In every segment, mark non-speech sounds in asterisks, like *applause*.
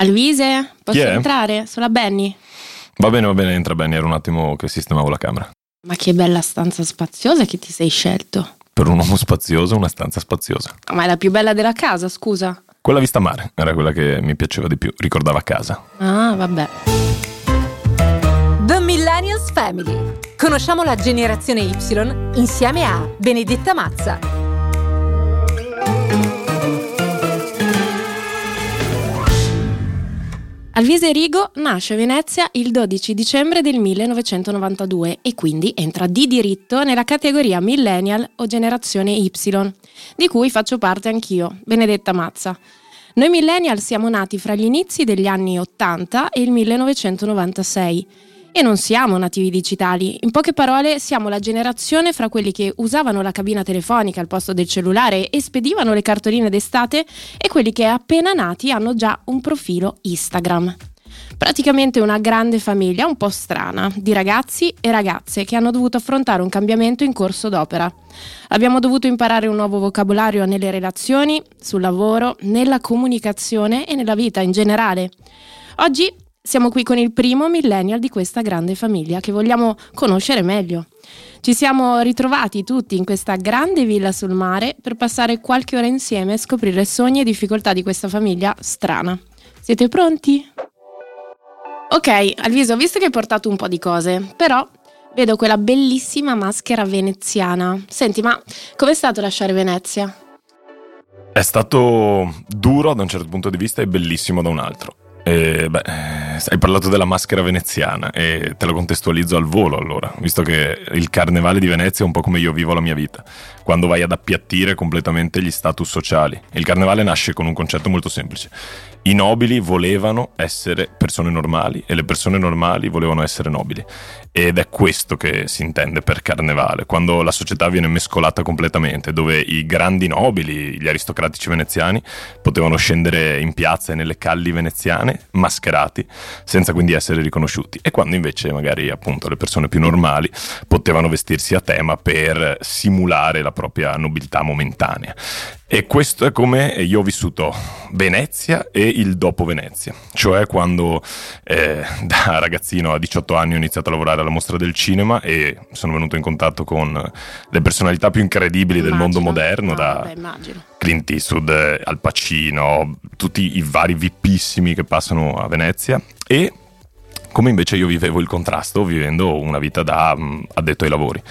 Alvise, posso è? entrare? Sono la Benny. Va bene, va bene, entra Benny, era un attimo che sistemavo la camera. Ma che bella stanza spaziosa che ti sei scelto. Per un uomo spazioso, una stanza spaziosa. Ma è la più bella della casa, scusa. Quella vista mare era quella che mi piaceva di più, ricordava casa. Ah, vabbè. The Millennials Family. Conosciamo la generazione Y insieme a Benedetta Mazza. Alvise Rigo nasce a Venezia il 12 dicembre del 1992 e quindi entra di diritto nella categoria millennial o generazione Y, di cui faccio parte anch'io, Benedetta Mazza. Noi millennial siamo nati fra gli inizi degli anni 80 e il 1996 e non siamo nativi digitali, in poche parole siamo la generazione fra quelli che usavano la cabina telefonica al posto del cellulare e spedivano le cartoline d'estate e quelli che appena nati hanno già un profilo Instagram. Praticamente una grande famiglia un po' strana di ragazzi e ragazze che hanno dovuto affrontare un cambiamento in corso d'opera. Abbiamo dovuto imparare un nuovo vocabolario nelle relazioni, sul lavoro, nella comunicazione e nella vita in generale. Oggi siamo qui con il primo millennial di questa grande famiglia che vogliamo conoscere meglio. Ci siamo ritrovati tutti in questa grande villa sul mare per passare qualche ora insieme e scoprire sogni e difficoltà di questa famiglia strana. Siete pronti? Ok, Alviso, ho visto che hai portato un po' di cose, però vedo quella bellissima maschera veneziana. Senti, ma com'è stato lasciare Venezia? È stato duro da un certo punto di vista e bellissimo da un altro. E, beh, eh, hai parlato della maschera veneziana e te lo contestualizzo al volo allora, visto che il carnevale di Venezia è un po' come io vivo la mia vita, quando vai ad appiattire completamente gli status sociali. Il carnevale nasce con un concetto molto semplice. I nobili volevano essere persone normali e le persone normali volevano essere nobili. Ed è questo che si intende per carnevale, quando la società viene mescolata completamente, dove i grandi nobili, gli aristocratici veneziani, potevano scendere in piazza e nelle calli veneziane, mascherati, senza quindi essere riconosciuti. E quando invece magari appunto le persone più normali potevano vestirsi a tema per simulare la propria nobiltà momentanea. E questo è come io ho vissuto Venezia e il dopo Venezia, cioè quando eh, da ragazzino a 18 anni ho iniziato a lavorare alla mostra del cinema e sono venuto in contatto con le personalità più incredibili del mondo Immagino. moderno, No, da vabbè, immagino. Clint Eastwood, eh, Al Pacino, tutti i vari vippissimi che passano a Venezia e come invece io vivevo il contrasto vivendo una vita da mm, addetto ai lavori.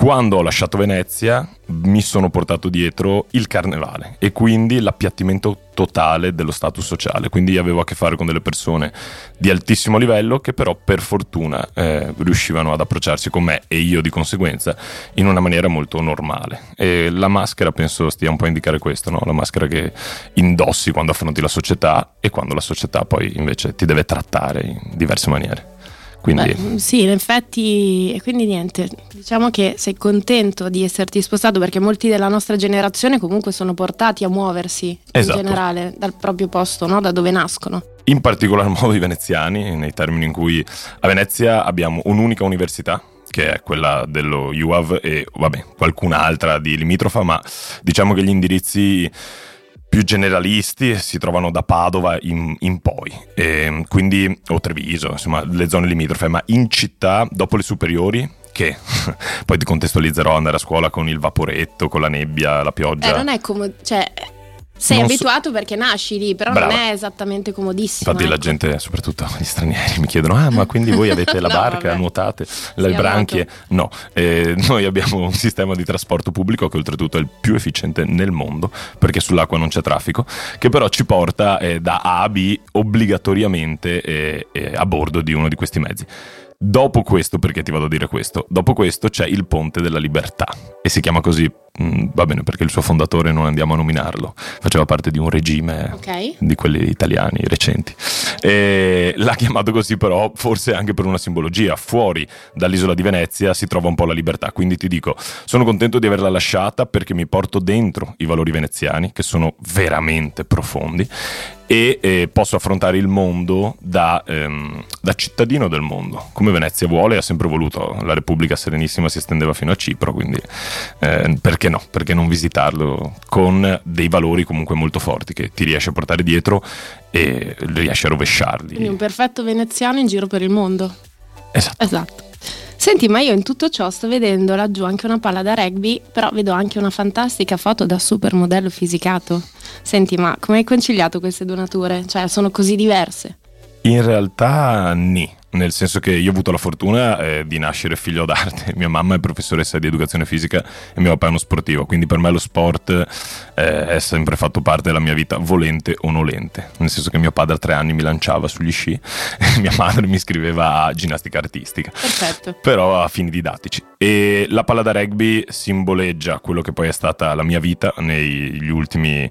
Quando ho lasciato Venezia mi sono portato dietro il carnevale e quindi l'appiattimento totale dello status sociale, quindi avevo a che fare con delle persone di altissimo livello che però per fortuna eh, riuscivano ad approcciarsi con me e io di conseguenza in una maniera molto normale. E la maschera penso stia un po' a indicare questo, no? la maschera che indossi quando affronti la società e quando la società poi invece ti deve trattare in diverse maniere. Quindi Beh, sì, in effetti, e quindi niente, diciamo che sei contento di esserti spostato perché molti della nostra generazione comunque sono portati a muoversi Esatto. in generale dal proprio posto, no? da dove nascono. in particolar *laughs* modo i veneziani, nei termini in cui a Venezia abbiamo un'unica università che è quella dello UAV e vabbè, qualcun'altra di limitrofa, ma diciamo che gli indirizzi più generalisti si trovano da Padova in, in poi, e quindi o Treviso, insomma, le zone limitrofe, ma in città dopo le superiori che *laughs* poi ti contestualizzerò andare a scuola con il vaporetto, con la nebbia, la pioggia. Eh, non è come, cioè, sei Non so- abituato perché nasci lì, però Brava. non è esattamente comodissimo. Infatti la ecco. gente, soprattutto *laughs* gli stranieri, mi chiedono, ah ma quindi voi avete *laughs* la No, barca, vabbè. nuotate, le Sì, branchie? No, Eh, noi abbiamo un sistema di trasporto pubblico che oltretutto è il più efficiente nel mondo, perché sull'acqua non c'è traffico, che però ci porta eh, da A a B obbligatoriamente eh, eh, a bordo di uno di questi mezzi. Dopo questo, perché ti vado a dire questo? Dopo questo c'è il Ponte della Libertà e si chiama così, mm, va bene perché il suo fondatore non andiamo a nominarlo, faceva parte di un regime Ok. di quelli italiani recenti. E l'ha chiamato così però forse anche per una simbologia. Fuori dall'isola di Venezia si trova un po' la libertà, quindi ti dico, sono contento di averla lasciata perché mi porto dentro i valori veneziani che sono veramente profondi e eh, posso affrontare il mondo da, ehm, da cittadino del mondo, come Venezia vuole e ha sempre voluto. La Repubblica Serenissima si estendeva fino a Cipro, quindi eh, perché no? Perché non visitarlo con dei valori comunque molto forti che ti riesci a portare dietro e riesci a rovesciarli. Quindi un perfetto veneziano in giro per il mondo. Esatto. Esatto. Senti, ma io in tutto ciò sto vedendo laggiù anche una palla da rugby, però vedo anche una fantastica foto da supermodello fisicato. Senti, ma come hai conciliato queste due nature? Cioè, sono così diverse? In realtà, ni nel senso che io ho avuto la fortuna eh, di nascere figlio d'arte, *laughs* mia mamma è professoressa di educazione fisica e mio papà è uno sportivo, quindi per me lo sport eh, è sempre fatto parte della mia vita, volente o nolente, nel senso che mio padre a tre anni mi lanciava sugli sci *laughs* e mia madre mi iscriveva a ginnastica artistica, Perfetto. però a fini didattici. E la palla da rugby simboleggia quello che poi è stata la mia vita. Negli ultimi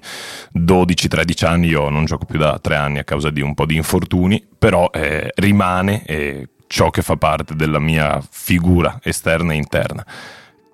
12-13 anni, io non gioco più da tre anni a causa di un po' di infortuni, però eh, rimane e ciò che fa parte della mia figura esterna e interna.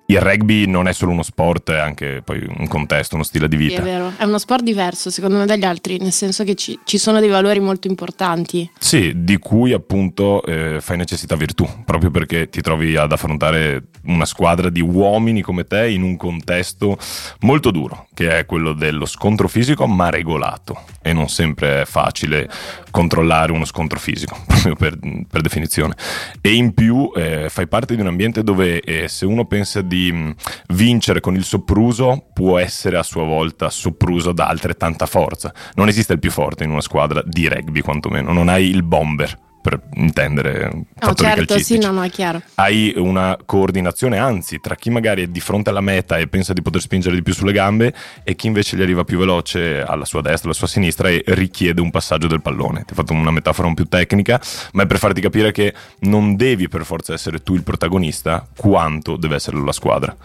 Il rugby non è solo uno sport, è anche poi un contesto, uno stile di Sì, vita. è vero. È uno sport diverso, secondo me, dagli altri, nel senso che ci, ci sono dei valori molto importanti. Sì, di cui appunto eh, fai necessità virtù, proprio perché ti trovi ad affrontare una squadra di uomini come te in un contesto molto duro, che è quello dello scontro fisico ma regolato. E non sempre è facile controllare uno scontro fisico, *laughs* proprio per, per definizione. E in più eh, fai parte di un ambiente dove eh, se uno pensa di mh, vincere con il soppruso, può essere a sua volta soppruso da altrettanta forza. Non esiste il più forte in una squadra di rugby, quantomeno. Non hai il bomber, per intendere No, fattori certo, sì, no, no, è chiaro. hai una coordinazione, anzi, tra chi magari è di fronte alla meta e pensa di poter spingere di più sulle gambe e chi invece gli arriva più veloce alla sua destra, alla sua sinistra e richiede un passaggio del pallone. Ti ho fatto una metafora un più tecnica, ma è per farti capire che non devi per forza essere tu il protagonista, quanto deve essere la squadra.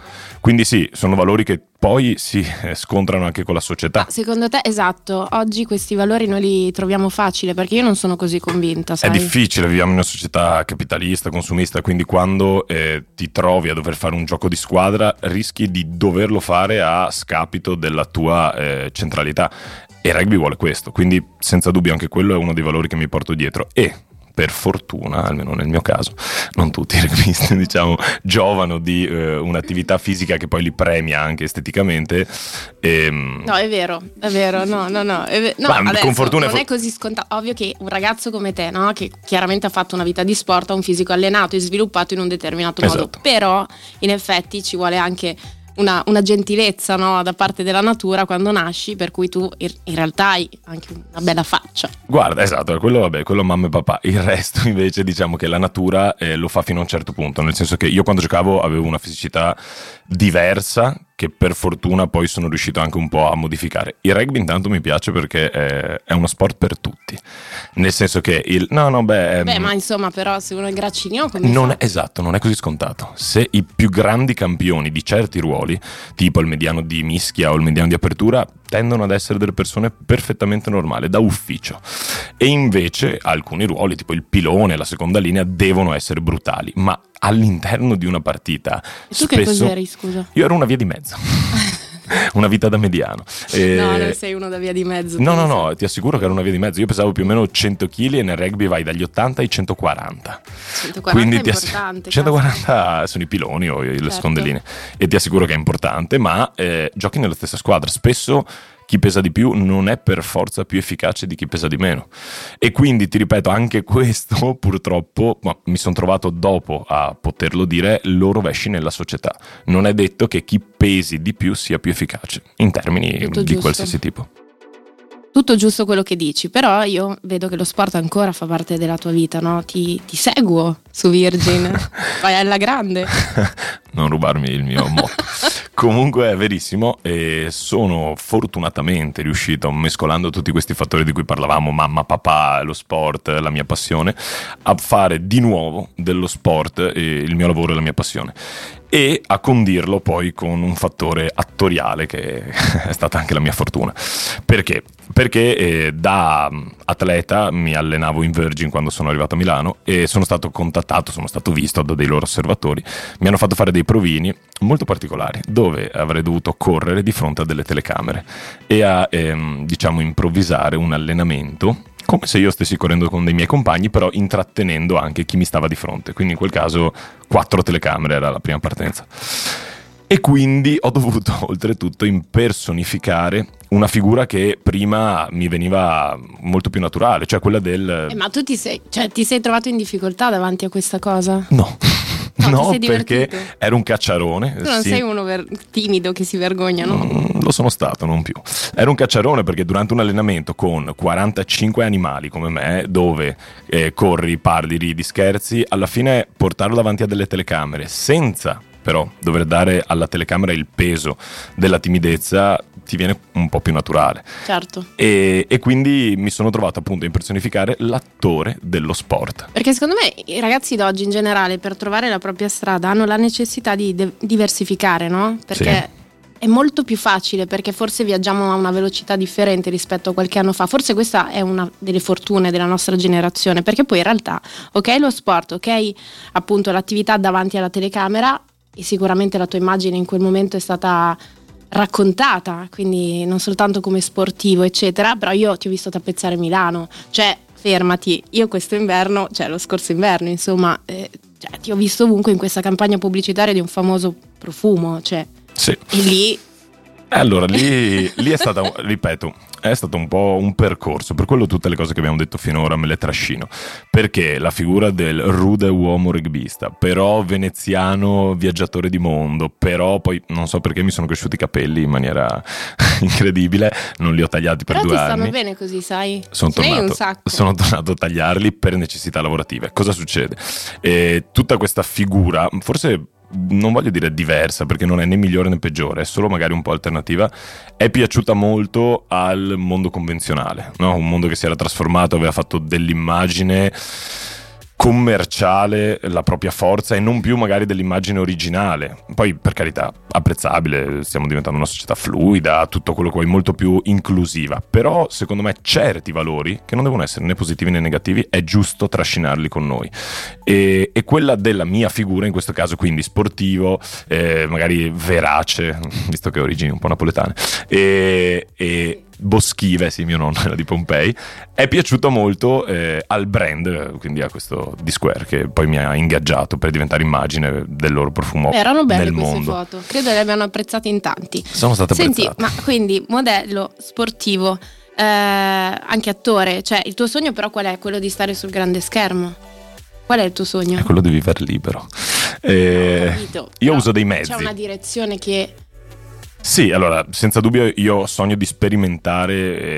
Quindi sì, sono valori che poi si eh, scontrano anche con la società. Secondo te, esatto, oggi questi valori noi li troviamo facile perché io non sono così convinta, È sai? difficile, viviamo in una società capitalista, consumista, quindi quando eh, ti trovi a dover fare un gioco di squadra rischi di doverlo fare a scapito della tua eh, centralità. E il rugby vuole questo, quindi senza dubbio anche quello è uno dei valori che mi porto dietro. E per fortuna, almeno nel mio caso, non tutti i rugbisti *laughs* diciamo giovano di eh, un'attività fisica che poi li premia anche esteticamente. Ehm, No, è vero, è vero, no, no, no. È ve- no, Ma adesso con fortuna non è così scontato. Ovvio che un ragazzo come te, no, che chiaramente ha fatto una vita di sport, ha un fisico allenato e sviluppato in un determinato modo, Esatto. però in effetti ci vuole anche una, una gentilezza no, da parte della natura quando nasci, per cui tu in, realtà hai anche una bella faccia. Guarda, esatto, quello vabbè, quello mamma e papà. Il resto *laughs* invece diciamo che la natura eh, lo fa fino a un certo punto, nel senso che io quando giocavo avevo una fisicità diversa che per fortuna poi sono riuscito anche un po' a modificare. Il rugby intanto mi piace perché è, è uno sport per tutti, nel senso che il... No, no, beh... Beh, ehm, ma insomma, però se uno è graccino come non fa? è, esatto, non è così scontato. Se i più grandi campioni di certi ruoli, tipo il mediano di mischia o il mediano di apertura, tendono ad essere delle persone perfettamente normali, da ufficio. E invece alcuni ruoli, tipo il pilone, la seconda linea, devono essere brutali. Ma all'interno di una partita, E tu che spesso... cos'eri, scusa? Io ero una via di mezzo. *laughs* una vita da mediano. E- No, non sei uno da via di mezzo. No, no, no, ti assicuro che era una via di mezzo. Io pesavo più o meno 100 kg e nel rugby vai dagli 80 ai 140. 140 Quindi è ti ass- importante. 140 sono i piloni o le Certo. seconde linee. E ti assicuro che è importante, ma eh, giochi nella stessa squadra. Spesso chi pesa di più non è per forza più efficace di chi pesa di meno. E quindi ti ripeto, anche *laughs* questo purtroppo, ma mi sono trovato dopo a poterlo dire, lo rovesci nella società. Non è detto che chi pesi di più sia più efficace, in termini Tutto di giusto. qualsiasi tipo. Tutto giusto quello che dici, però io vedo che lo sport ancora fa parte della tua vita, no? Ti, ti seguo su Virgin, *laughs* vai alla grande. *laughs* non rubarmi il mio motto. *laughs* Comunque è verissimo e sono fortunatamente riuscito, mescolando tutti questi fattori di cui parlavamo, mamma, papà, lo sport, la mia passione, a fare di nuovo dello sport il mio lavoro e la mia passione. E a condirlo poi con un fattore attoriale che *laughs* è stata anche la mia fortuna. Perché? Perché eh, da mm, atleta mi allenavo in Virgin quando sono arrivato a Milano e sono stato contattato, sono stato visto da dei loro osservatori. Mi hanno fatto fare dei provini molto particolari dove avrei dovuto correre di fronte a delle telecamere e a ehm, diciamo improvvisare un allenamento come se io stessi correndo con dei miei compagni, però intrattenendo anche chi mi stava di fronte. Quindi in quel caso quattro telecamere era la prima partenza. E quindi ho dovuto *laughs* oltretutto impersonificare una figura che prima mi veniva molto più naturale, cioè quella del... Eh, ma tu ti sei, cioè, ti sei trovato in difficoltà davanti a questa cosa? No. No, *laughs* No, perché ero un cacciarone. Tu non sì. sei uno ver- timido che si vergogna, no? Mm, Lo sono stato, non più. Ero un cacciarone perché durante un allenamento con 45 animali come me, dove eh, corri, parli, ridi, scherzi, alla fine portarlo davanti a delle telecamere senza però dover dare alla telecamera il peso della timidezza ti viene un po' più naturale. Certo. E, e quindi mi sono trovato appunto a impersonificare l'attore dello sport. Perché secondo me i ragazzi d'oggi in generale per trovare la propria strada hanno la necessità di de- diversificare, no? Perché è molto più facile perché forse viaggiamo a una velocità differente rispetto a qualche anno fa. Forse questa è una delle fortune della nostra generazione, perché poi in realtà, ok lo sport, ok appunto l'attività davanti alla telecamera e sicuramente la tua immagine in quel momento è stata raccontata, quindi non soltanto come sportivo, eccetera, però io ti ho visto tappezzare Milano, cioè fermati, io questo inverno, cioè lo scorso inverno, insomma, eh, cioè, ti ho visto ovunque in questa campagna pubblicitaria di un famoso profumo, cioè, Sì. e lì E allora lì, lì è stata, *laughs* ripeto, è stato un po' un percorso, per quello tutte le cose che abbiamo detto finora me le trascino, perché la figura del rude uomo rugbista, però veneziano viaggiatore di mondo, però poi non so perché mi sono cresciuti i capelli in maniera *laughs* incredibile, non li ho tagliati per però due ti stanno anni. bene così, sai? Sono tornato, sono tornato a tagliarli per necessità lavorative. Cosa succede? Eh, tutta questa figura, forse non voglio dire diversa perché non è né migliore né peggiore, è solo magari un po' alternativa, è piaciuta molto al mondo convenzionale, no? un mondo che si era trasformato, aveva fatto dell'immagine commerciale la propria forza e non più magari dell'immagine originale. Poi per carità, apprezzabile, stiamo diventando una società fluida, tutto quello che vuoi, molto più inclusiva, però secondo me certi valori, che non devono essere né positivi né negativi, è giusto trascinarli con noi. E, e quella della mia figura, in questo caso quindi sportivo, eh, magari verace, *laughs* visto che ho origini un po' napoletane, e, e Boschive, sì, mio nonno era di Pompei, è piaciuto molto eh, al brand, quindi a questo di Square, che poi mi ha ingaggiato per diventare immagine del loro profumo Beh, erano belle nel queste mondo. foto, credo le abbiano apprezzate in tanti. Sono state Senti, apprezzate. ma quindi modello sportivo, eh, anche attore, cioè il tuo sogno però qual è? Quello di stare sul grande schermo. Qual è il tuo sogno? È quello di vivere libero. Eh, Ho capito, io uso dei mezzi. C'è una direzione che Sì, allora, senza dubbio io sogno di sperimentare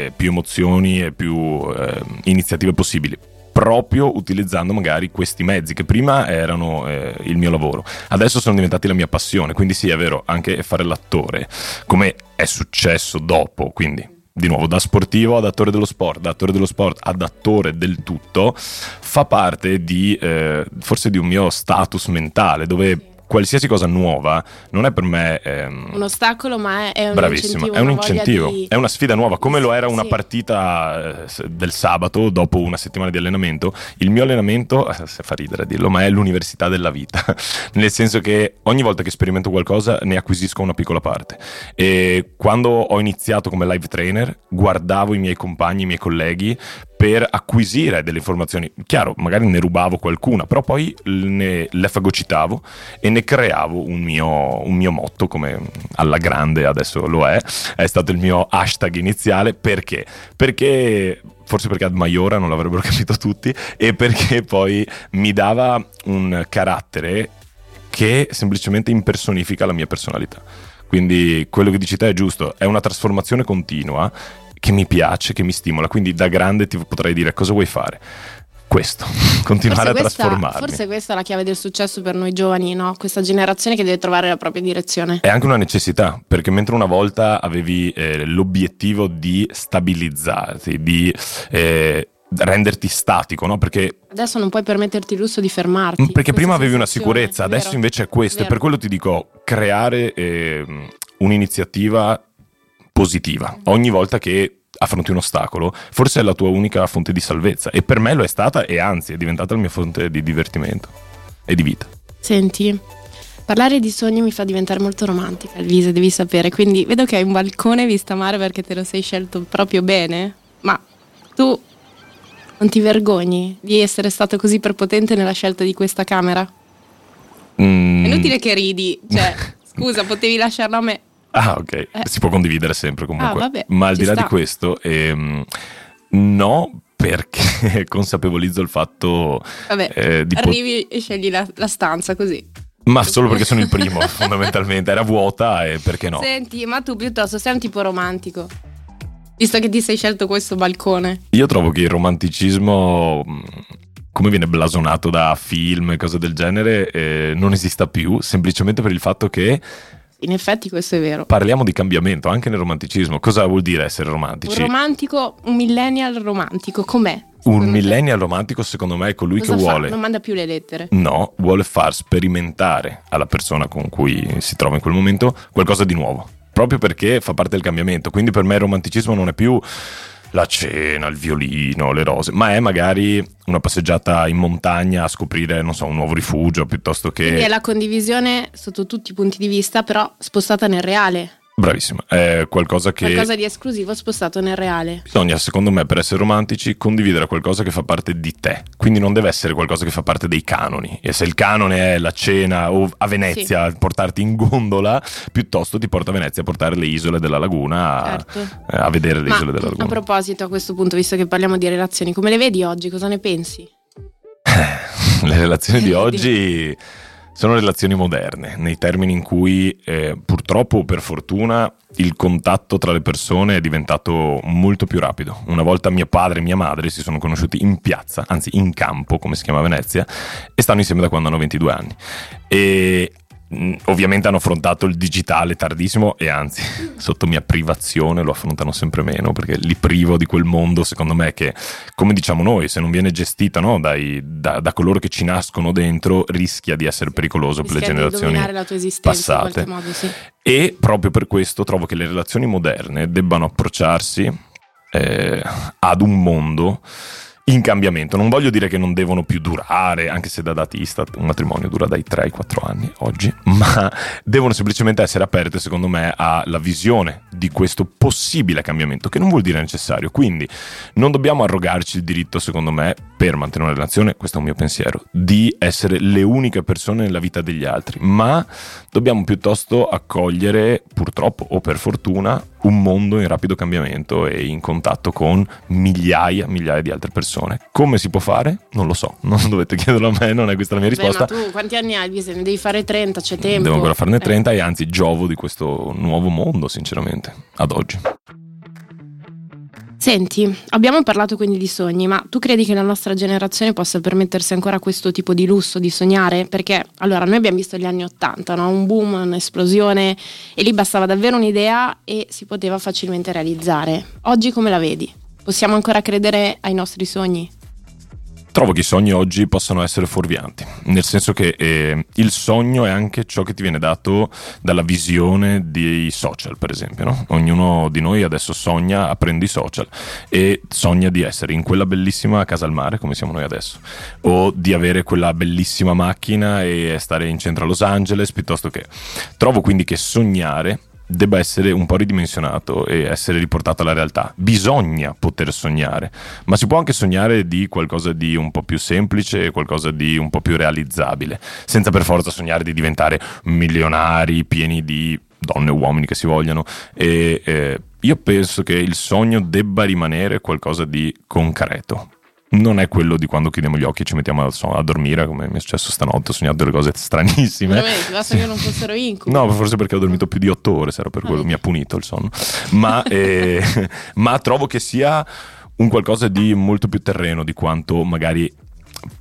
eh, più emozioni e più eh, iniziative possibili, proprio utilizzando magari questi mezzi che prima erano eh, il mio lavoro, adesso sono diventati la mia passione, quindi sì, è vero, anche fare l'attore, come è successo dopo, quindi di nuovo da sportivo ad attore dello sport, da attore dello sport ad attore del tutto, fa parte di eh, forse di un mio status mentale dove qualsiasi cosa nuova non è per me ehm, un ostacolo, ma è, un Bravissimo, incentivo. è un incentivo, di- è una sfida nuova, come lo era una Sì. partita eh, del sabato dopo una settimana di allenamento. Il mio allenamento, eh, se fa ridere a dirlo, ma è l'università della vita, *laughs* nel senso che ogni volta che sperimento qualcosa ne acquisisco una piccola parte. E quando ho iniziato come live trainer, guardavo i miei compagni, i miei colleghi per acquisire delle informazioni. Chiaro, magari ne rubavo qualcuna, però poi ne, le fagocitavo e ne creavo un mio, un mio motto, come alla grande adesso lo è. È stato il mio hashtag iniziale. Perché? Perché forse perché ad Maiora non l'avrebbero *laughs* capito tutti e perché poi mi dava un carattere che semplicemente impersonifica la mia personalità. Quindi quello che dici te è giusto, è una trasformazione continua che mi piace, che mi stimola. Quindi da grande ti potrei dire cosa vuoi fare? Questo, *laughs* continuare Forse a questa, trasformarmi. forse questa è la chiave del successo per noi giovani, no? Questa generazione che deve trovare la propria direzione. È anche una necessità, perché mentre una volta avevi eh, l'obiettivo di stabilizzarti, di eh, renderti statico, no? Perché Adesso non puoi permetterti il lusso di fermarti. Perché prima avevi una sicurezza, adesso vero? invece è questo. E per quello ti dico, creare ehm, un'iniziativa positiva ogni volta che affronti un ostacolo, forse è la tua unica fonte di salvezza. E per me lo è stata e anzi è diventata la mia fonte di divertimento e di vita. Senti, parlare di sogni mi fa diventare molto romantica, Elvise, devi sapere. Quindi vedo che hai un balcone vista mare perché te lo sei scelto proprio bene. Ma tu non ti vergogni di essere stato così prepotente nella scelta di questa camera? Mm, È inutile che ridi, cioè, *laughs* scusa, potevi lasciarlo a me. Ah, ok. Eh. Si può condividere sempre comunque. Ah, vabbè, Ma al di là sta. di questo, ehm, no, perché *laughs* consapevolizzo il fatto Vabbè, eh, di pot- arrivi e scegli la, la stanza così. Ma solo perché *laughs* sono il primo, fondamentalmente. Era vuota e perché no? Senti, ma tu piuttosto sei un tipo romantico. Visto che ti sei scelto questo balcone. Io trovo che il romanticismo, mh, come viene blasonato da film e cose del genere, eh, non esista più, semplicemente per il fatto che In effetti questo è vero. parliamo di cambiamento anche nel romanticismo. Cosa vuol dire essere Un romantici? romantico, un millennial romantico, com'è? Un millennial romantico, secondo me, è colui Cosa che fa? vuole. Non manda più le lettere. No, vuole far sperimentare alla persona con cui si trova in quel momento qualcosa di nuovo, proprio perché fa parte del cambiamento. Quindi per me il romanticismo non è più la cena, il violino, le rose, ma è magari una passeggiata in montagna a scoprire, non so, un nuovo rifugio piuttosto Quindi è che... la condivisione sotto tutti i punti di vista, però spostata nel reale. Bravissima, è qualcosa che... Qualcosa di esclusivo spostato nel reale. Bisogna, secondo me, per essere romantici, condividere qualcosa che fa parte di te. Quindi non deve essere qualcosa che fa parte dei canoni. E se il canone è la cena o a Venezia, portarti in gondola, piuttosto ti porta a Venezia a portare le isole della laguna a, Certo. a vedere le Ma isole della a laguna. proposito, a questo punto, visto che parliamo di relazioni, come le vedi oggi? Cosa ne pensi? *laughs* Le relazioni di *laughs* oggi sono relazioni moderne, nei termini in cui eh, purtroppo o per fortuna il contatto tra le persone è diventato molto più rapido. Una volta mio padre e mia madre si sono conosciuti in piazza, anzi in campo, come si chiama a Venezia, e stanno insieme da quando hanno 22 anni. E ovviamente hanno affrontato il digitale tardissimo e anzi *laughs* sotto mia privazione lo affrontano sempre meno perché li privo di quel mondo secondo me che come diciamo noi se non viene gestita no, dai- da, da coloro che ci nascono dentro rischia di essere pericoloso per le Rischia generazioni passate. modo, sì. e proprio per questo trovo che le relazioni moderne debbano approcciarsi eh, ad un mondo in cambiamento. Non voglio dire che non devono più durare, anche se da dati Istat un matrimonio dura dai 3 ai 4 anni oggi, *laughs* ma devono semplicemente essere aperte, secondo me, alla visione di questo possibile cambiamento, che non vuol dire necessario. Quindi non dobbiamo arrogarci il diritto, secondo me, per mantenere una relazione, questo è un mio pensiero, di essere le uniche persone nella vita degli altri, ma dobbiamo piuttosto accogliere, purtroppo o per fortuna, un mondo in rapido cambiamento e in contatto con migliaia, migliaia di altre persone. Come si può fare? Non lo so, *laughs* non dovete chiederlo a me, non è questa la mia Beh, risposta. ma tu quanti anni hai? Ne devi fare 30, c'è tempo. Devo ancora farne Eh. 30 e anzi giovo di questo nuovo mondo, sinceramente, ad oggi. Senti, abbiamo parlato quindi di sogni, ma tu credi che la nostra generazione possa permettersi ancora questo tipo di lusso di sognare? Perché allora noi abbiamo visto gli anni Ottanta, no? un boom, un'esplosione e lì bastava davvero un'idea e si poteva facilmente realizzare. Oggi come la vedi? Possiamo ancora credere ai nostri sogni? Trovo che i sogni oggi possano essere fuorvianti, nel senso che eh, il sogno è anche ciò che ti viene dato dalla visione dei social, per esempio. no? Ognuno di noi adesso sogna aprendo i social e sogna di essere in quella bellissima casa al mare, come siamo noi adesso, o di avere quella bellissima macchina e stare in centro a Los Angeles, piuttosto che... Trovo quindi che sognare debba essere un po' ridimensionato e essere riportato alla realtà. Bisogna poter sognare, ma si può anche sognare di qualcosa di un po' più semplice, qualcosa di un po' più realizzabile, senza per forza sognare di diventare milionari, pieni di donne o uomini che si vogliano. E eh, io penso che il sogno debba rimanere qualcosa di concreto. Non è quello di quando chiudiamo gli occhi e ci mettiamo a, dormire, come mi è successo stanotte, ho sognato delle cose stranissime. Veramente, basta che non fossero incubi. No, forse perché ho dormito più di otto ore, era per quello, Ah, mi ha punito il sonno. Ma, eh, *laughs* ma trovo che sia un qualcosa di molto più terreno di quanto magari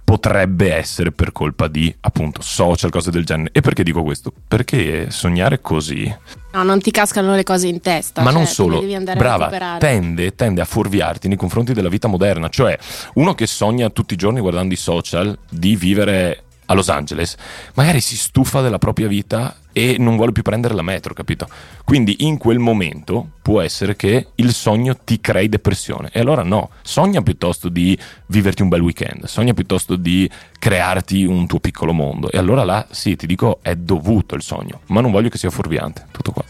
potrebbe essere per colpa di appunto social, cose del genere. E perché dico questo? Perché sognare così, No, non ti cascano le cose in testa. ma cioè, non solo, devi andare a brava, tende, tende a fuorviarti nei confronti della vita moderna. Cioè, uno che sogna tutti i giorni guardando i social di vivere a Los Angeles, magari si stufa della propria vita e non vuole più prendere la metro, capito? Quindi in quel momento può essere che il sogno ti crei depressione. E allora no, sogna piuttosto di viverti un bel weekend, sogna piuttosto di crearti un tuo piccolo mondo. E allora là, sì, ti dico, è dovuto il sogno, ma non voglio che sia fuorviante. Tutto qua.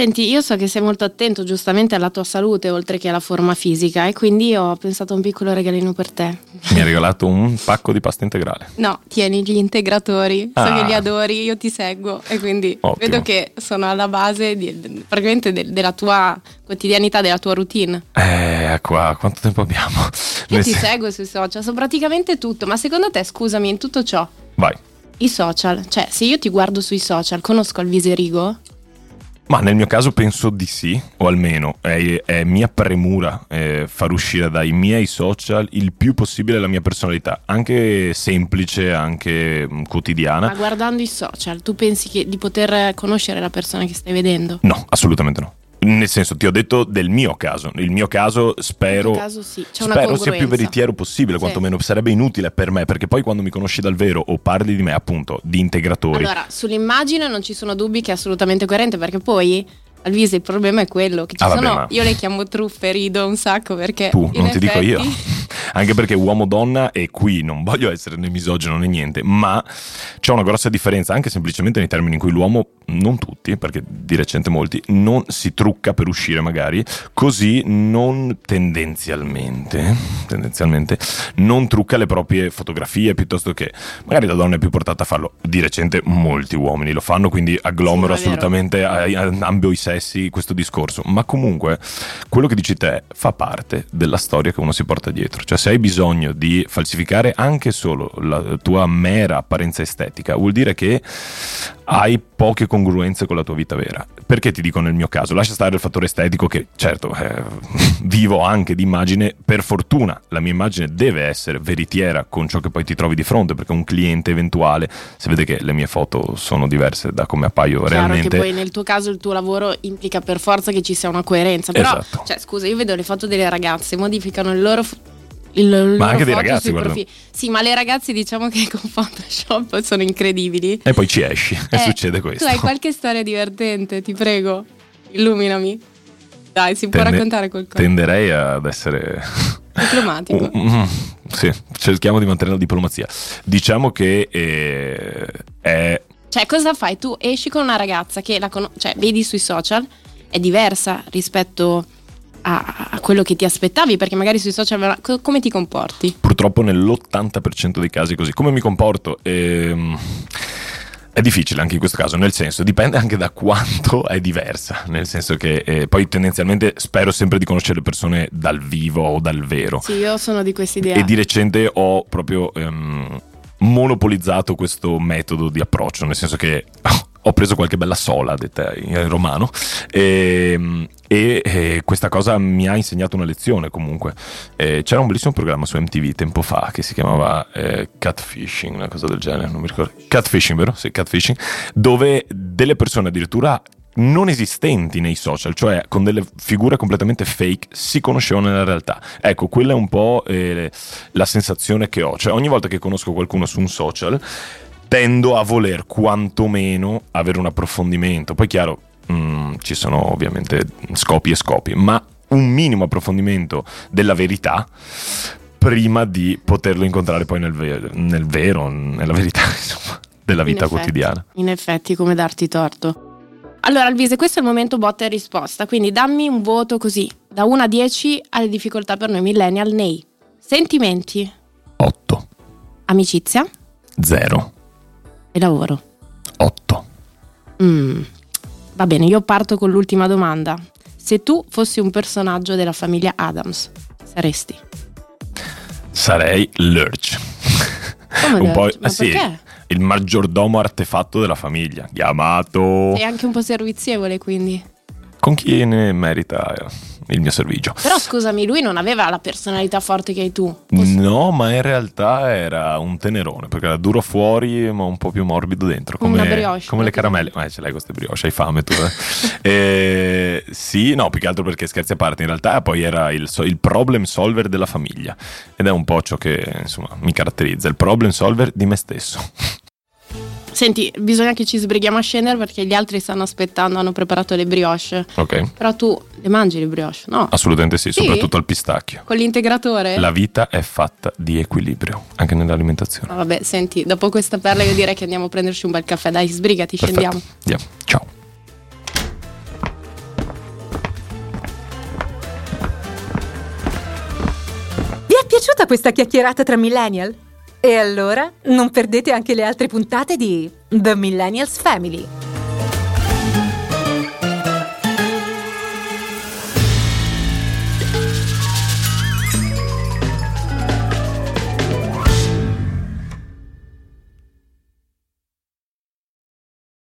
Senti, io so che sei molto attento giustamente alla tua salute oltre che alla forma fisica e quindi ho pensato a un piccolo regalino per te. Mi ha regalato un pacco di pasta integrale. No, tieni gli integratori, so Ah. che li adori, io ti seguo e quindi Ottimo. vedo che sono alla base di- praticamente de- della tua quotidianità, della tua routine. Eh, qua, quanto tempo abbiamo? Io Nel ti sen- seguo sui social, so praticamente tutto, ma secondo te, scusami, in tutto ciò, Vai. i social, cioè se io ti guardo sui social, conosco il viserigo? Ma nel mio caso penso di sì, o almeno è, è mia premura eh, far uscire dai miei social il più possibile la mia personalità, anche semplice, anche mm, quotidiana. Ma guardando i social, tu pensi di poter conoscere la persona che stai vedendo? No, assolutamente no. Nel senso, ti ho detto del mio caso. Il mio caso spero, caso sì, spero sia più veritiero possibile, Sì. quantomeno sarebbe inutile per me, perché poi quando mi conosci dal vero o parli di me, appunto, di integratori, Allora, sull'immagine non ci sono dubbi che è assolutamente coerente perché poi al viso il problema è quello che ci Ah, vabbè, sono ma- io le chiamo truffe, rido un sacco perché tu, non ti dico effetti- io. *laughs* Anche perché uomo-donna, e qui non voglio essere né misogino né niente, ma c'è una grossa differenza, anche semplicemente nei termini in cui l'uomo, non tutti, perché di recente molti, non si trucca per uscire magari, così non tendenzialmente, tendenzialmente, non trucca le proprie fotografie, piuttosto che magari la donna è più portata a farlo. Di recente molti uomini lo fanno, quindi agglomero Sì, assolutamente a, a ambo i sessi questo discorso. Ma comunque, quello che dici te fa parte della storia che uno si porta dietro. Cioè, se hai bisogno di falsificare anche solo la tua mera apparenza estetica, vuol dire che hai poche congruenze con la tua vita vera. Perché ti dico nel mio caso? Lascia stare il fattore estetico che certo eh, *laughs* vivo anche di immagine, per fortuna la mia immagine deve essere veritiera con ciò che poi ti trovi di fronte, perché un cliente eventuale, se vede che le mie foto sono diverse da come appaio Chiaro realmente, che poi nel tuo caso il tuo lavoro implica per forza che ci sia una coerenza. Però, Esatto. cioè, scusa, io vedo le foto delle ragazze, modificano il loro. Il Ma anche dei ragazzi. Sì, ma le ragazze diciamo che con Photoshop sono incredibili. e poi ci esci *laughs* e Eh, succede questo. Tu hai qualche storia divertente, ti prego, illuminami. Dai, si può Tende- raccontare qualcosa. Tenderei ad essere Diplomatico. *laughs* Mm, sì, cerchiamo di mantenere la diplomazia. Diciamo che eh, è Cioè, cosa fai? Tu esci con una ragazza che la cono- cioè, vedi sui social, è diversa rispetto a, a quello che ti aspettavi, perché magari sui social co- come ti comporti? purtroppo nell'80% dei casi così. Come mi comporto? Ehm, è difficile anche in questo caso, nel senso, dipende anche da quanto è diversa, nel senso che eh, poi tendenzialmente spero sempre di conoscere le persone dal vivo o dal vero. Sì, io sono di questa idea. E di recente ho proprio ehm, monopolizzato questo metodo di approccio, nel senso che ho preso qualche bella sola, detta in romano, ehm, e, e questa cosa mi ha insegnato una lezione comunque. Eh, c'era un bellissimo programma su MTV tempo fa che si chiamava eh, Catfishing, una cosa del genere, non mi ricordo. Catfishing, vero? Sì, Catfishing, dove delle persone addirittura non esistenti nei social, cioè con delle figure completamente fake, si conoscevano nella realtà. Ecco, quella è un po' eh, la sensazione che ho. Cioè, ogni volta che conosco qualcuno su un social, tendo a voler quantomeno avere un approfondimento. Poi, chiaro, mm, ci sono ovviamente scopi e scopi, ma un minimo approfondimento della verità prima di poterlo incontrare poi nel, ve- nel vero, nella verità, *laughs* insomma, della In vita effetti, quotidiana. In effetti, come darti torto. Allora, Alvise, questo è il momento botta e risposta, quindi dammi un voto così, da 1 a 10 alle difficoltà per noi millennial nei sentimenti, 8, amicizia 0, e lavoro. 8. Mm, Va bene, io parto con l'ultima domanda. Se tu fossi un personaggio della famiglia Adams, saresti? Sarei Lurch. Come un po', Lurch? Ma eh sì, perché? il maggiordomo artefatto della famiglia, chiamato Sei anche un po' servizievole, quindi. con chi ne merita il mio servigio. Però scusami, lui non aveva la personalità forte che hai tu. No, ma in realtà era un tenerone perché era duro fuori, ma un po' più morbido dentro. Come brioche, come le caramelle. Ma ce l'hai queste brioche, hai fame tu. Eh? *laughs* Eh, sì, no, più che altro perché scherzi a parte. In realtà poi era il, il problem solver della famiglia. Ed è un po' ciò che insomma mi caratterizza, il problem solver di me stesso. Senti, bisogna che ci sbrighiamo a scendere perché gli altri stanno aspettando, hanno preparato le brioche. Ok. Però tu le mangi le brioche, no? Assolutamente sì, sì? soprattutto al pistacchio. Con l'integratore? La vita è fatta di equilibrio, anche nell'alimentazione. Ah, vabbè, senti, dopo questa perla io direi che andiamo a prenderci un bel caffè. Dai, sbrigati, Perfetto. scendiamo. Andiamo. Ciao. Vi è piaciuta questa chiacchierata tra millennial? E allora non perdete anche le altre puntate di The Millennials Family.